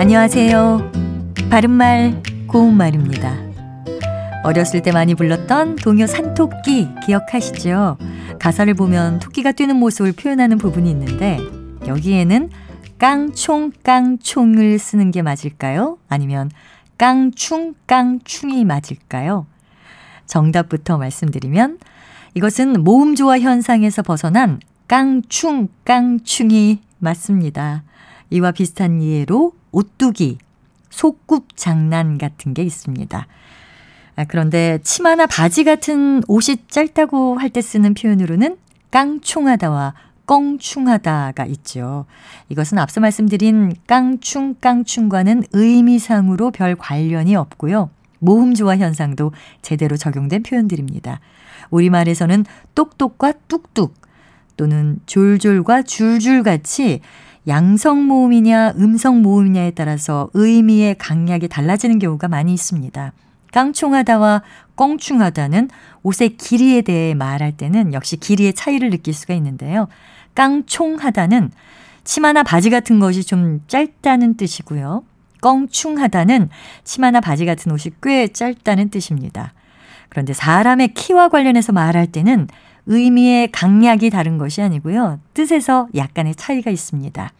안녕하세요. 바른말, 고운말입니다. 어렸을 때 많이 불렀던 동요 산토끼 기억하시죠? 가사를 보면 토끼가 뛰는 모습을 표현하는 부분이 있는데 여기에는 깡총 깡총을 쓰는 게 맞을까요? 아니면 깡충 깡충이 맞을까요? 정답부터 말씀드리면 이것은 모음 조화 현상에서 벗어난 깡충 깡충이 맞습니다. 이와 비슷한 이해로 오뚜기, 속굽 장난 같은 게 있습니다. 아, 그런데 치마나 바지 같은 옷이 짧다고 할 때 쓰는 표현으로는 깡충하다와 껑충하다가 있죠. 이것은 앞서 말씀드린 깡충 깡충과는 의미상으로 별 관련이 없고요. 모음 조화 현상도 제대로 적용된 표현들입니다. 우리말에서는 똑똑과 뚝뚝 또는 졸졸과 줄줄 같이 양성 모음이냐 음성 모음이냐에 따라서 의미의 강약이 달라지는 경우가 많이 있습니다. 깡총하다와 껑충하다는 옷의 길이에 대해 말할 때는 역시 길이의 차이를 느낄 수가 있는데요. 깡총하다는 치마나 바지 같은 것이 좀 짧다는 뜻이고요. 껑충하다는 치마나 바지 같은 옷이 꽤 짧다는 뜻입니다. 그런데 사람의 키와 관련해서 말할 때는 의미의 강약이 다른 것이 아니고요. 뜻에서 약간의 차이가 있습니다.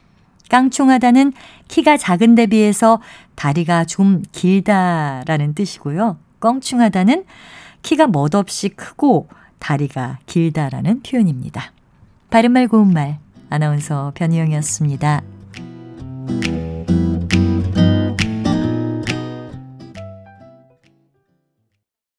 깡충하다는 키가 작은 데 비해서 다리가 좀 길다라는 뜻이고요. 껑충하다는 키가 멋없이 크고 다리가 길다라는 표현입니다. 바른말 고운말 아나운서 변희영이었습니다.